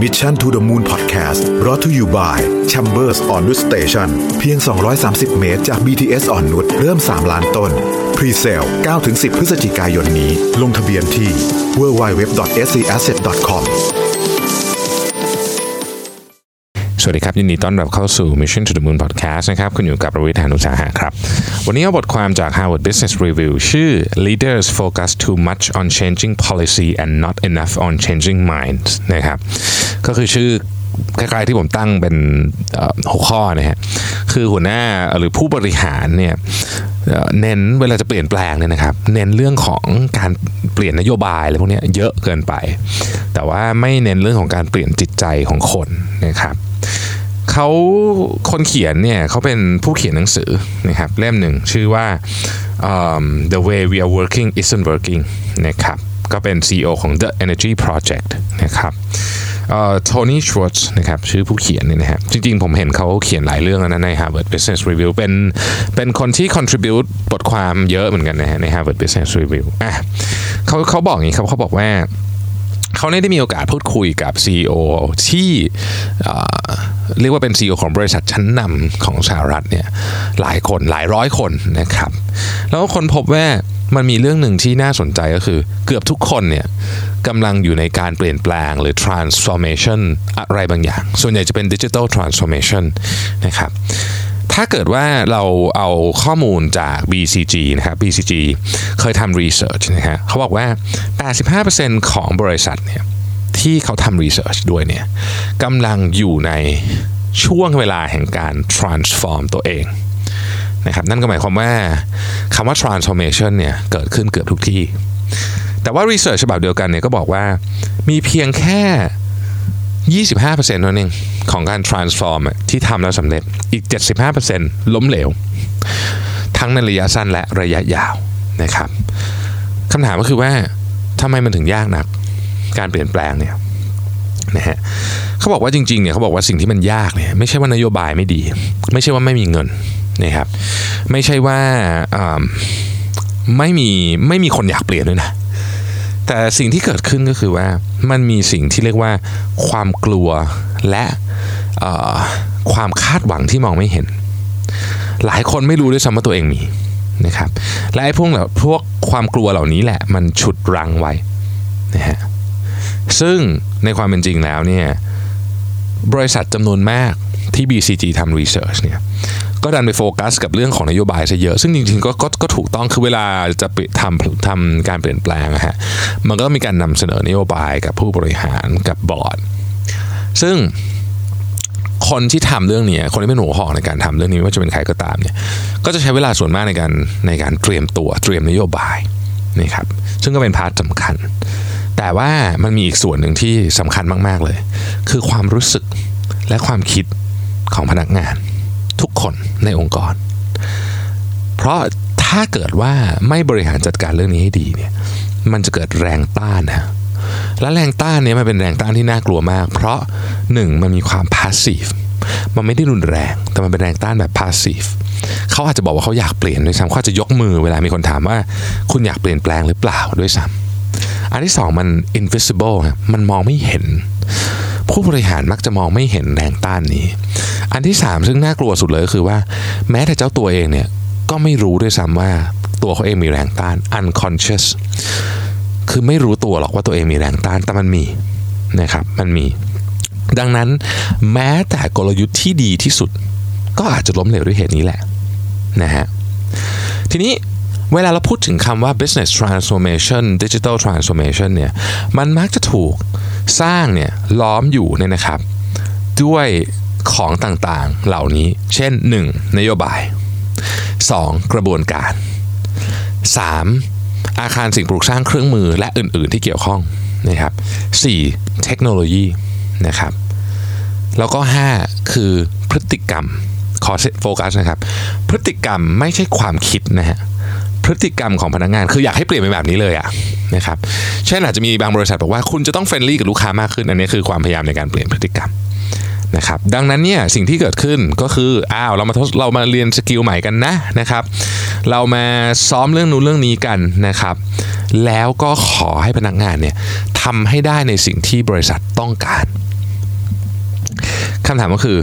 Mission to the Moon Podcast รอ t ธออยู่บ่าย Chambers on Wood Station เพียง 230 เมตรจาก BTS อ่อนนุชเริ่ม 3 ล้านต้น Pre-sale 9-10 พฤศจิกายนนี้ ลงทะเบียนที่ www.scasset.com สวัสดีครับ ยินดีต้อนรับเข้าสู่ Mission to the Moon Podcast นะครับคุณอยู่กับประวิทยานุสาหะครับ วันนี้เอาบทความจาก Harvard Business Review ชื่อ Leaders focus too much on changing policy and not enough on changing minds นะครับ ก็คือชื่อคล้ายๆที่ผมตั้งเป็นหัวข้อนะฮะคือหัวหน้าหรือผู้บริหารเนี่ยเน้นเวลาจะเปลี่ยนแปลงเนี่ยนะครับ เน้นเรื่องของการเปลี่ยนนโยบายอะไรพวกนี้เยอะเกินไป แต่ว่าไม่เน้นเรื่องของการเปลี่ยนจิตใจของคนนะครับเขาคนเขียนเนี่ยเขาเป็นผู้เขียนหนังสือนะครับเล่มหนึ่งชื่อว่า um, The Way We Are Working Isn't Working นะครับก็เป็น CEO ของ The Energy Project นะครับ โทนี่ชวอตส์นะครับชื่อผู้เขียนนี่นะฮะจริงๆ ผมเห็นเขาเขียนหลายเรื่องนะใน Harvard Business Review เป็นเป็นคนที่ contribute บทความเยอะเหมือนกันนะฮะใน Harvard Business Review อะเขาเขาบอกอย่างนี้ครับเขาบอกว่าเขาได้มีโอกาสพูดคุยกับ CEO ที่เอ่อเรียกว่าเป็น CEO ของบริษัทชั้นนำของสหรัฐเนี่ยหลายคนหลายร้อยคนนะครับ แล้วคนพบว่า มันมีเรื่องหนึ่งที่น่าสนใจก็คือ เกือบทุกคนเนี่ยกำลังอยู่ในการเปลี่ยนแปลงหรือ transformation อะไรบางอย่าง ส่วนใหญ่จะเป็น digital transformation นะครับถ้าเกิดว่าเราเอาข้อมูลจาก BCG นะครับ BCG เคยทำ research นะฮะเขาบอกว่า 85%ของบริษัทเนี่ยที่เขาทำ research ด้วยเนี่ยกำลังอยู่ในช่วงเวลาแห่งการ transform ตัวเอง นะครับนั่นก็หมายความว่าคำว่า transformation เนี่ยเกิดขึ้นเกือบทุกที่ แต่ว่า research ฉบับเดียวกันเนี่ยก็บอกว่ามีเพียงแค่ 25%เท่านั้นเองของการ transform ที่ทำแล้วสำเร็จอีก 75%ล้มเหลว ทั้งในระยะสั้นและระยะยาวนะครับคำถามก็คือว่าทำไมมันถึงยากนัก การเปลี่ยนแปลงเนี่ย นะฮะเขาบอกว่าจริงๆเนี่ยเขาบอกว่าสิ่งที่มันยากเนี่ยไม่ใช่ว่านโยบายไม่ดี ไม่ใช่ว่าไม่มีเงินนะครับ ไม่ใช่ว่าไม่มีไม่มีคนอยากเปลี่ยนด้วยนะแต่สิ่งที่เกิดขึ้นก็คือว่ามันมีสิ่งที่เรียกว่าความกลัวและความคาดหวังที่มองไม่เห็น หลายคนไม่รู้ด้วยซ้ำว่าตัวเองมีนะครับและไอ้พวกเหล่าพวกความกลัวเหล่านี้แหละมันฉุดรั้งไว้นะฮะ ซึ่งในความเป็นจริงแล้วเนี่ยบริษัทจำนวนมากที่ BCG ทำ research เนี่ยก็ดันไปโฟกัสกับเรื่องของนโยบายซะเยอะ ซึ่งจริงๆก็ก็ก็ถูกต้องคือเวลาจะไปทำทำการเปลี่ยนแปลงอะฮะมันก็ต้องมีการนำเสนอนโยบายกับผู้บริหารกับบอร์ด ซึ่งคนที่ทำเรื่องนี้คนที่เป็นหัวหอกในการทำเรื่องนี้ไม่ว่าจะเป็นใครก็ตามเนี่ยก็จะใช้เวลาส่วนมากในการในการเตรียมตัวเตรียมนโยบายนะครับซึ่งก็เป็น part สำคัญ แต่ว่ามันมีอีกส่วนหนึ่งที่สำคัญมาก ๆ เลย คือความรู้สึกและความคิดของพนักงานทุกคนในองค์กร เพราะถ้าเกิดว่าไม่บริหารจัดการเรื่องนี้ให้ดีเนี่ย มันจะเกิดแรงต้านนะและแรงต้านเนี้มันเป็นแรงต้านที่น่ากลัวมาก เพราะหนึ่งมันมีความ passiveมันไม่ได้รุนแรง แต่มันเป็นแรงต้านแบบพาสซีฟเขาอาจจะบอกว่าเขาอยากเปลี่ยนด้วยซ้ำเขาจะยกมือเวลามีคนถามว่า คุณอยากเปลี่ยนแปลงหรือเปล่าด้วยซ้ำ อันที่สองมัน invisible ครับมันมองไม่เห็น ผู้บริหารมักจะมองไม่เห็นแรงต้านนี้ อันที่สามซึ่งน่ากลัวสุดเลยก็คือว่า แม้แต่เจ้าตัวเองเนี่ยก็ไม่รู้ด้วยซ้ำว่าตัวเขาเองมีแรงต้าน unconscious คือไม่รู้ตัวหรอกว่าตัวเองมีแรงต้านแต่มันมีนะครับมันมี ดังนั้นแม้แต่กลยุทธ์ที่ดีที่สุด ก็อาจจะล้มเหลวด้วยเหตุนี้แหละนะฮะทีนี้ เวลาเราพูดถึงคำว่า business transformation digital transformation เนี่ยมันมักจะถูกสร้างเนี่ยล้อมอยู่เนี่ยนะครับ ด้วยของต่างๆเหล่านี้ เช่น 1. นโยบาย 2. กระบวนการ 3. อาคารสิ่งปลูกสร้างเครื่องมือและอื่นๆที่เกี่ยวข้องนะครับ 4. เทคโนโลยีนะครับ แล้วก็ 5 คือพฤติกรรมขอโฟกัสนะครับ พฤติกรรมไม่ใช่ความคิดนะฮะ พฤติกรรมของพนักงาน คืออยากให้เปลี่ยนเป็นแบบนี้เลยอะนะครับเช่นอาจจะมีบางบริษัทบอกว่าคุณจะต้อง friendly กับลูกค้ามากขึ้นอันนี้คือความพยายามในการเปลี่ยนพฤติกรรมนะครับดังนั้นเนี่ยสิ่งที่เกิดขึ้นก็คืออ้าวเรามาเทรนเรามาเรียน skill ใหม่กันนะนะครับ เรามาซ้อมเรื่องนู้นเรื่องนี้กันนะครับ แล้วก็ขอให้พนักงานเนี่ยทำให้ได้ในสิ่งที่บริษัทต้องการคำถามก็คือ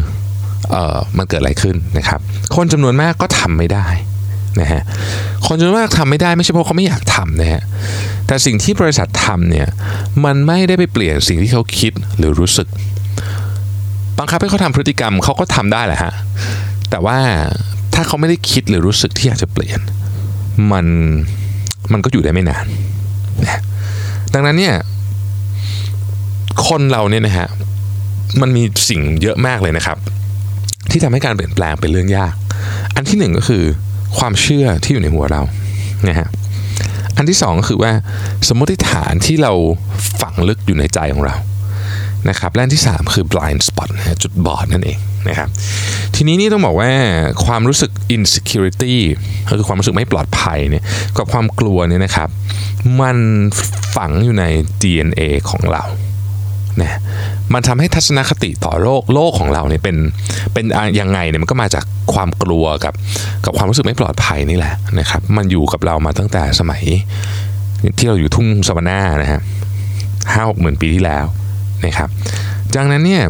เออมันเกิดอะไรขึ้นนะครับ คนจำนวนมากก็ทำไม่ได้ นะฮะคนจำนวนมากทำไม่ได้ไม่ใช่เพราะเขาไม่อยากทำนะฮะแต่สิ่งที่บริษัททำเนี่ยมันไม่ได้ไปเปลี่ยนสิ่งที่เขาคิดหรือรู้สึกบังคับให้เขาทำพฤติกรรมเขาก็ทำได้แหละฮะแต่ว่าถ้าเขาไม่ได้คิดหรือรู้สึกที่อยากจะเปลี่ยน มันมันก็อยู่ได้ไม่นานนะดังนั้นเนี่ยคนเราเนี่ยนะฮะมันมีสิ่งเยอะมากเลยนะครับ ที่ทำให้การเปลี่ยนแปลงเป็นเรื่องยาก อันที่หนึ่งก็คือ ความเชื่อที่อยู่ในหัวเรานะฮะอันที่สองก็คือว่าสมมติฐานที่เราฝังลึกอยู่ในใจของเรานะครับและอันที่ 3 คือ blind spot จุดบอดนั่นเองนะครับทีนี้นี่ต้องบอกว่าความรู้สึก insecurity ก็คือความรู้สึกไม่ปลอดภัยเนี่ยกับความกลัวเนี่ยนะครับ มันฝังอยู่ใน DNA ของเรา นะมันทำให้ทัศนคติต่อโลกโลกของเราเนี่ยเป็นเป็นยังไงเนี่ยมันก็มาจากความกลัวกับกับความรู้สึกไม่ปลอดภัยนี่แหละนะครับ มันอยู่กับเรามาตั้งแต่สมัยที่เราอยู่ทุ่งสวรรค์นะฮะห้าหกหมื่นปีที่แล้วนะครับดังนั้นเนี่ย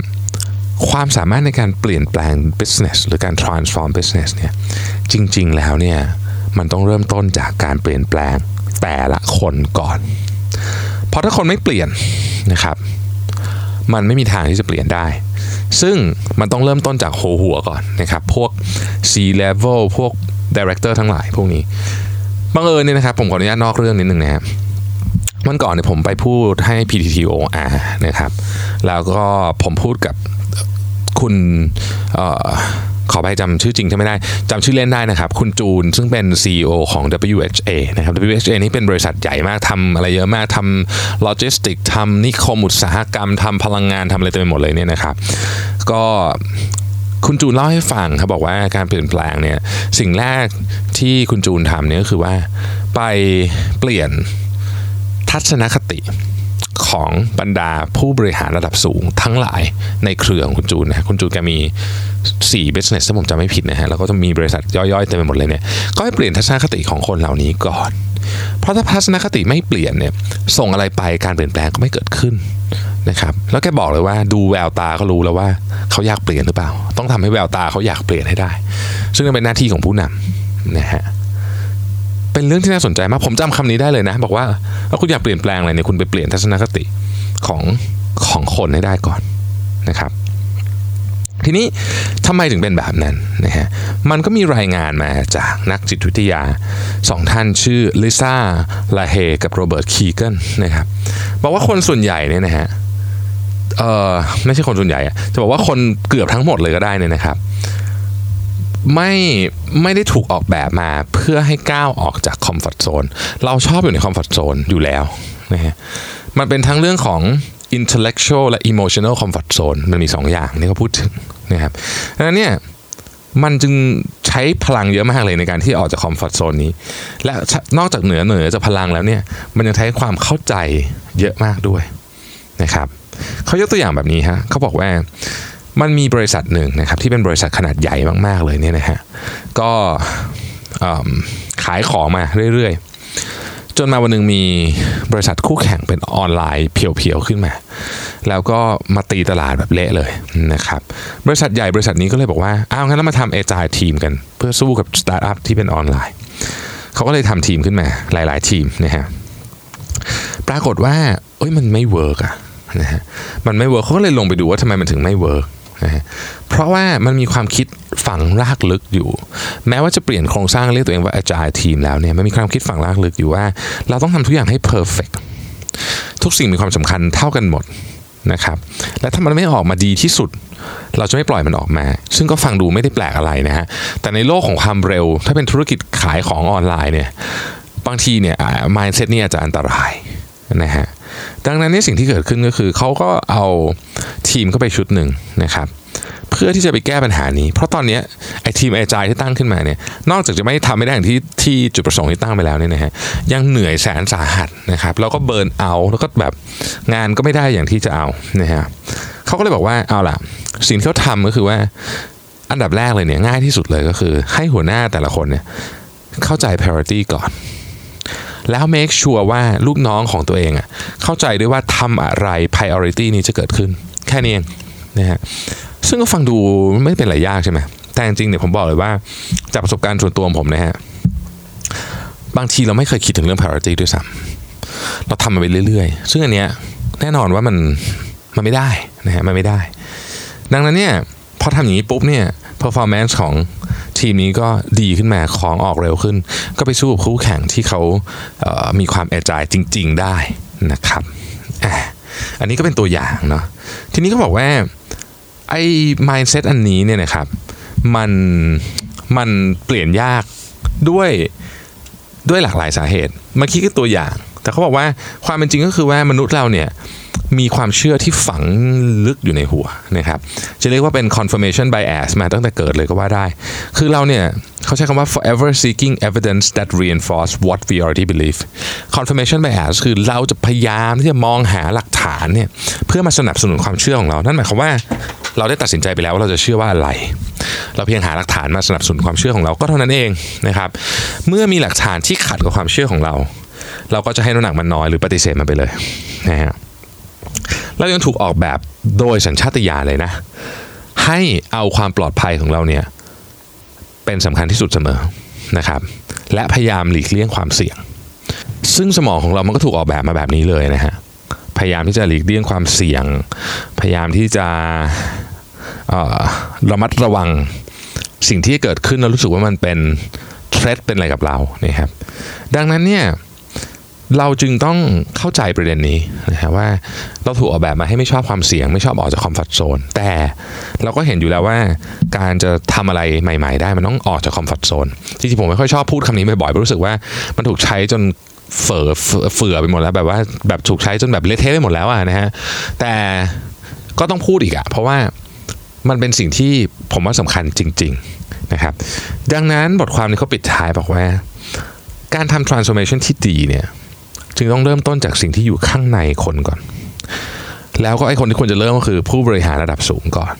ความสามารถในการเปลี่ยนแปลง business หรือการ transform business เนี่ยจริง ๆ แล้วเนี่ยมันต้องเริ่มต้นจากการเปลี่ยนแปลงแต่ละคนก่อน เพราะถ้าคนไม่เปลี่ยนนะครับ มันไม่มีทางที่จะเปลี่ยนได้ ซึ่งมันต้องเริ่มต้นจากโหหัวก่อนนะครับ พวก C level พวก director ทั้งหลายพวกนี้บังเอิญเนี่ยนะครับ ผมขออนุญาตนอกเรื่องนิดนึงนะครับวันก่อนเนี่ยผมไปพูดให้ PTTOR นะครับ แล้วก็ผมพูดกับคุณออ ขอไปจำชื่อจริงที่ไม่ได้จำชื่อเล่นได้นะครับ คุณจูนซึ่งเป็น CEO ของ WHA นะครับ WHA นี่เป็นบริษัทใหญ่มากทำอะไรเยอะมากทำโลจิสติกทำนิคมอุตสาหกรรมทำพลังงานทำอะไรเต็มไปหมดเลยเนี่ยนะครับ ก็คุณจูนเล่าให้ฟังเขาบอกว่าการเปลี่ยนแปลงเนี่ยสิ่งแรกที่คุณจูนทำเนี่ยก็คือว่าไปเปลี่ยนทัศนคติ ของบรรดาผู้บริหารระดับสูงทั้งหลายในเครือของคุณจูนนะคุณจูนแกมี 4 business ถ้าผมจำไม่ผิดนะฮะแล้วก็จะมีบริษัทย่อยๆเต็มไปหมดเลยเนี่ยก็ให้เปลี่ยนทัศนคติของคนเหล่านี้ก่อน เพราะถ้าทัศนคติไม่เปลี่ยนเนี่ยส่งอะไรไปการเปลี่ยนแปลงก็ไม่เกิดขึ้นนะครับแล้วแกบอกเลยว่าดูแววตาก็รู้แล้วว่าเขาอยากเปลี่ยนหรือเปล่า ต้องทำให้แววตาเขาอยากเปลี่ยนให้ได้ ซึ่งเป็นหน้าที่ของผู้นำนะฮะ เป็นเรื่องที่น่าสนใจมาก ผมจำคำนี้ได้เลยนะ บอกว่าถ้าคุณอยากเปลี่ยนแปลงอะไรเนี่ยคุณไปเปลี่ยนทัศนคติของของคนให้ได้ก่อนนะครับ ทีนี้ทำไมถึงเป็นแบบนั้นนะฮะมันก็มีรายงานมาจากนักจิตวิทยาสองท่านชื่อลิซ่าลาเฮกับโรเบิร์ตคีแกนนะครับบอกว่าคนส่วนใหญ่เนี่ยนะฮะเออไม่ใช่คนส่วนใหญ่จะบอกว่าคนเกือบทั้งหมดเลยก็ได้เนี่ยนะครับ ไม่ไม่ได้ถูกออกแบบมาเพื่อให้ก้าวออกจาก comfort zone เราชอบอยู่ใน comfort zone อยู่แล้วนะฮะมันเป็นทั้งเรื่องของ intellectual และ emotional comfort zone มันมี 2 อย่างที่เขาพูดถึงนะครับดังนั้นเนี่ยมันจึงใช้พลังเยอะมากเลยในการที่ออกจากคอมฟอร์ทโซนนี้ และนอกจากเหนือเหนือจะพลังแล้วเนี่ยมันยังใช้ความเข้าใจเยอะมากด้วยนะครับเขายกตัวอย่างแบบนี้ฮะเขาบอกว่า มันมีบริษัทหนึ่งนะครับที่เป็นบริษัทขนาดใหญ่มากๆเลยเนี่ยนะฮะก็ขายของมาเรื่อยๆ จนมาวันหนึ่งมีบริษัทคู่แข่งเป็นออนไลน์เพียวๆขึ้นมา แล้วก็มาตีตลาดแบบเละเลยนะครับบริษัทใหญ่บริษัทนี้ก็เลยบอกว่าอ้าวงั้นเรามาทำ agile team กัน เพื่อสู้กับสตาร์ทอัพที่เป็นออนไลน์เขาก็เลยทำทีมขึ้นมาหลาย ๆ ทีมนะฮะปรากฏว่าเอ้ยมันไม่ work อะนะฮะมันไม่ work เขาก็เลยลงไปดูว่าทำไมมันถึงไม่ work นะเพราะว่ามันมีความคิดฝังรากลึกอยู่ แม้ว่าจะเปลี่ยนโครงสร้างเรียกตัวเองว่า agile team แล้วเนี่ยมันมีความคิดฝังรากลึกอยู่ว่า เราต้องทำทุกอย่างให้ perfect ทุกสิ่งมีความสำคัญเท่ากันหมดนะครับและถ้ามันไม่ออกมาดีที่สุด เราจะไม่ปล่อยมันออกมา ซึ่งก็ฟังดูไม่ได้แปลกอะไรนะฮะแต่ในโลกของความเร็ว ถ้าเป็นธุรกิจขายของออนไลน์เนี่ยบางทีเนี่ย mindset นี่อาจจะอันตรายนะฮะ ดังนั้นนี่สิ่งที่เกิดขึ้นก็คือเขาก็เอาทีมเข้าไปชุดหนึ่งนะครับเพื่อที่จะไปแก้ปัญหานี้ เพราะตอนนี้ไอ้ทีมไอจายที่ตั้งขึ้นมาเนี่ยนอกจากจะไม่ทำไม่ได้อย่างที่ที่จุดประสงค์ที่ตั้งไปแล้วเนี่ยนะฮะยังเหนื่อยแสนสาหัสนะครับแล้วก็เบิร์นเอาแล้วก็แบบงานก็ไม่ได้อย่างที่จะเอานะฮะเขาก็เลยบอกว่าเอาล่ะ สิ่งที่เขาทำก็คือว่าอันดับแรกเลยเนี่ยง่ายที่สุดเลยก็คือ ให้หัวหน้าแต่ละคนเนี่ยเข้าใจ priority ก่อน แล้ว make sure ว่าลูกน้องของตัวเองอะเข้าใจด้วยว่าทำอะไร priority นี้จะเกิดขึ้น แค่นี้เองนะฮะซึ่งก็ฟังดูไม่เป็นอะไรยากใช่ไหมแต่จริงๆเนี่ยผมบอกเลยว่าจากประสบการณ์ส่วนตัวของผมนะฮะบางทีเราไม่เคยคิดถึงเรื่อง priority ด้วยซ้ำเราทำมันไปเรื่อยๆ ซึ่งอันเนี้ยแน่นอนว่ามันมันไม่ได้นะฮะมันไม่ได้ ดังนั้นเนี่ยพอทำอย่างนี้ปุ๊บเนี่ย performance ของ ทีมนี้ก็ดีขึ้นมาของออกเร็วขึ้น ก็ไปสู้กับคู่แข่งที่เขาเมีความแอจายจริง ๆ ได้นะครับอันนี้ก็เป็นตัวอย่างเนาะทีนี้ก็บอกว่าไอ้ mindset อันนี้เนี่ยนะครับมันมันเปลี่ยนยากด้วยด้วยหลากหลายสาเหตุเมื่อกี้ก็ตัวอย่าง แต่เขาบอกว่าความเป็นจริงก็คือว่ามนุษย์เราเนี่ย มีความเชื่อที่ฝังลึกอยู่ในหัวนะครับจะเรียกว่าเป็น confirmation bias มาตั้งแต่เกิดเลยก็ว่าได้ คือเราเนี่ยเขาใช้คำว่า forever seeking evidence that reinforce what we already believe confirmation bias คือเราจะพยายามที่จะมองหาหลักฐานเนี่ยเพื่อมาสนับสนุนความเชื่อของเรา นั่นหมายความว่าเราได้ตัดสินใจไปแล้วว่าเราจะเชื่อว่าอะไร เราเพียงหาหลักฐานมาสนับสนุนความเชื่อของเราก็เท่านั้นเองนะครับ เมื่อมีหลักฐานที่ขัดกับความเชื่อของเรา เราก็จะให้น้ำหนักมันน้อยหรือปฏิเสธมันไปเลยนะฮะ เรายังถูกออกแบบโดยสัญชาตญาณเลยนะ ให้เอาความปลอดภัยของเราเนี่ยเป็นสำคัญที่สุดเสมอนะครับ และพยายามหลีกเลี่ยงความเสี่ยง ซึ่งสมองของเรามันก็ถูกออกแบบมาแบบนี้เลยนะฮะพยายามที่จะหลีกเลี่ยงความเสี่ยง พยายามที่จะระมัดระวังสิ่งที่เกิดขึ้นเรารู้สึกว่ามันเป็นเทรดเป็นอะไรกับเรานะครับ ดังนั้นเนี่ย เราจึงต้องเข้าใจประเด็นนี้นะฮะว่าเราถูกออกแบบมาให้ไม่ชอบความเสี่ยง ไม่ชอบออกจากคอมฟอร์ทโซนแต่เราก็เห็นอยู่แล้วว่าการจะทำอะไรใหม่ ๆ ได้มันต้องออกจากคอมฟอร์ทโซนจริงๆผมไม่ค่อยชอบพูดคำนี้บ่อยๆเพราะรู้สึกว่ามันถูกใช้จนเฝอเฟื่อไปหมดแล้วแบบว่าแบบถูกใช้จนแบบเละเทะไปหมดแล้วอะนะฮะแต่ก็ต้องพูดอีกอะเพราะว่ามันเป็นสิ่งที่ผมว่าสำคัญจริง ๆนะครับ ดังนั้นบทความนี้เขาปิดท้ายบอกว่า การทำ transformation ที่ดีเนี่ย จึงต้องเริ่มต้นจากสิ่งที่อยู่ข้างในคนก่อน แล้วก็ไอ้คนที่ควรจะเริ่มก็คือผู้บริหารระดับสูงก่อน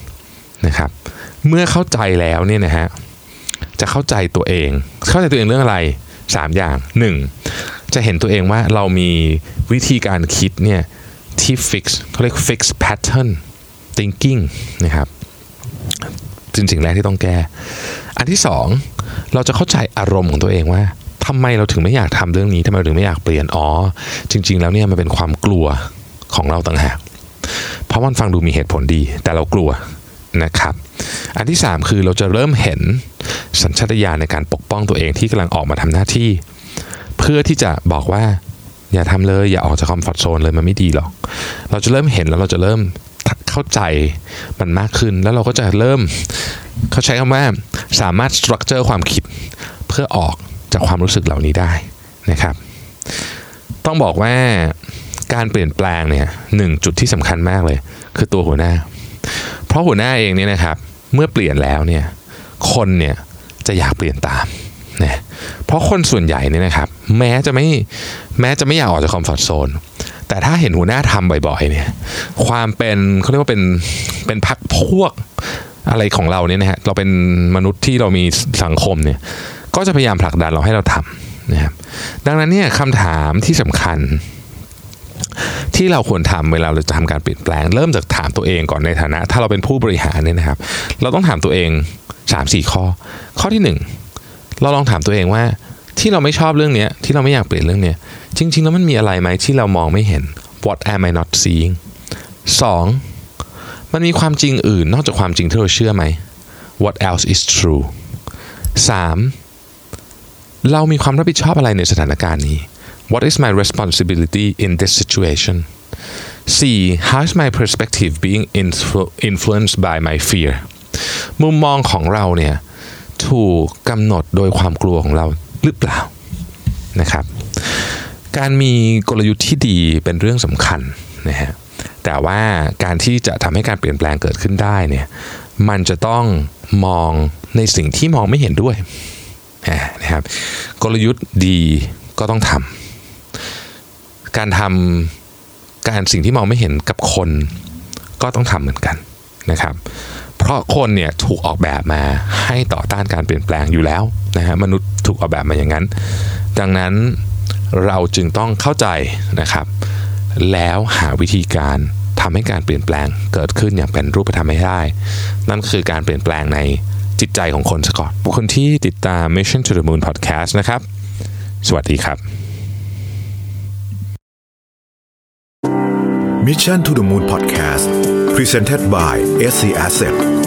นะครับ เมื่อเข้าใจแล้วเนี่ยนะฮะจะเข้าใจตัวเอง เข้าใจตัวเองเรื่องอะไร 3 อย่าง 1. จะเห็นตัวเองว่าเรามีวิธีการคิดเนี่ยที่ fix เขาเรียก fix pattern thinking นะครับจริงแรกที่ต้องแก้ อันที่สองเราจะเข้าใจอารมณ์ของตัวเองว่า ทำไมเราถึงไม่อยากทำเรื่องนี้ทำไมเราถึงไม่อยากเปลี่ยนอ๋อจริง ๆ แล้วเนี่ยมันเป็นความกลัวของเราต่างหากเพราะมันฟังดูมีเหตุผลดี แต่เรากลัวนะครับ อันที่ 3 คือเราจะเริ่มเห็นสัญชาตญาณในการปกป้องตัวเองที่กำลังออกมาทำหน้าที่ เพื่อที่จะบอกว่าอย่าทำเลยอย่าออกจากคอมฟอร์ทโซนเลยมันไม่ดีหรอก เราจะเริ่มเห็นแล้วเราจะเริ่มเข้าใจมันมากขึ้น แล้วเราก็จะเริ่มเขาใช้คำว่าสามารถสตรัคเจอร์ความคิดเพื่อออก จากความรู้สึกเหล่านี้ได้นะครับ ต้องบอกว่าการเปลี่ยนแปลงเนี่ยหนึ่งจุดที่สำคัญมากเลย คือตัวหัวหน้า เพราะหัวหน้าเองเนี่ยนะครับ เมื่อเปลี่ยนแล้วเนี่ยคนเนี่ยจะอยากเปลี่ยนตามนะเพราะคนส่วนใหญ่เนี่ยนะครับ แม้จะไม่แม้จะไม่อยากออกจากคอมฟอร์ทโซนแต่ถ้าเห็นหัวหน้าทำบ่อยๆเนี่ยความเป็นเขาเรียกว่าเป็นเป็นพักพวกอะไรของเราเนี่ยนะฮะเราเป็นมนุษย์ที่เรามีสังคมเนี่ย ก็จะพยายามผลักดันเราให้เราทำนะครับดังนั้นเนี่ยคำถามที่สำคัญ ที่เราควรทำเวลาเราจะทำการเปลี่ยนแปลง เริ่มจากถามตัวเองก่อนในฐานะ ถ้าเราเป็นผู้บริหารเนี่ยนะครับ เราต้องถามตัวเอง 3-4 ข้อ ข้อที่ 1 เราลองถามตัวเองว่าที่เราไม่ชอบเรื่องนี้ที่เราไม่อยากเปลี่ยนเรื่องนี้จริง ๆ แล้วมันมีอะไรไหมที่เรามองไม่เห็น what am I not seeing 2. มันมีความจริงอื่นนอกจากความจริงที่เราเชื่อไหม what else is true 3. เรามีความรับผิดชอบอะไรในสถานการณ์นี้ what is my responsibility in this situation 4. how is my perspective being influenced by my fear มุมมองของเราเนี่ยถูกกำหนดโดยความกลัวของเราหรือเปล่านะครับ การมีกลยุทธ์ที่ดีเป็นเรื่องสำคัญนะฮะแต่ว่าการที่จะทำให้การเปลี่ยนแปลงเกิดขึ้นได้เนี่ยมันจะต้องมองในสิ่งที่มองไม่เห็นด้วย นะครับกลยุทธ์ดีก็ต้องทำการทำการสิ่งที่มองไม่เห็นกับคนก็ต้องทำเหมือนกันนะครับ เพราะคนเนี่ยถูกออกแบบมาให้ต่อต้านการเปลี่ยนแปลงอยู่แล้วนะฮะมนุษย์ถูกออกแบบมาอย่างนั้น ดังนั้นเราจึงต้องเข้าใจนะครับ แล้วหาวิธีการทำให้การเปลี่ยนแปลงเกิดขึ้นอย่างเป็นรูปธรรมให้ได้ นั่นคือการเปลี่ยนแปลงใน จิตใจของคนซะก่อนคนที่ติดตาม Mission to the Moon Podcast นะครับ สวัสดีครับ Mission to the Moon Podcast Presented by SC Asset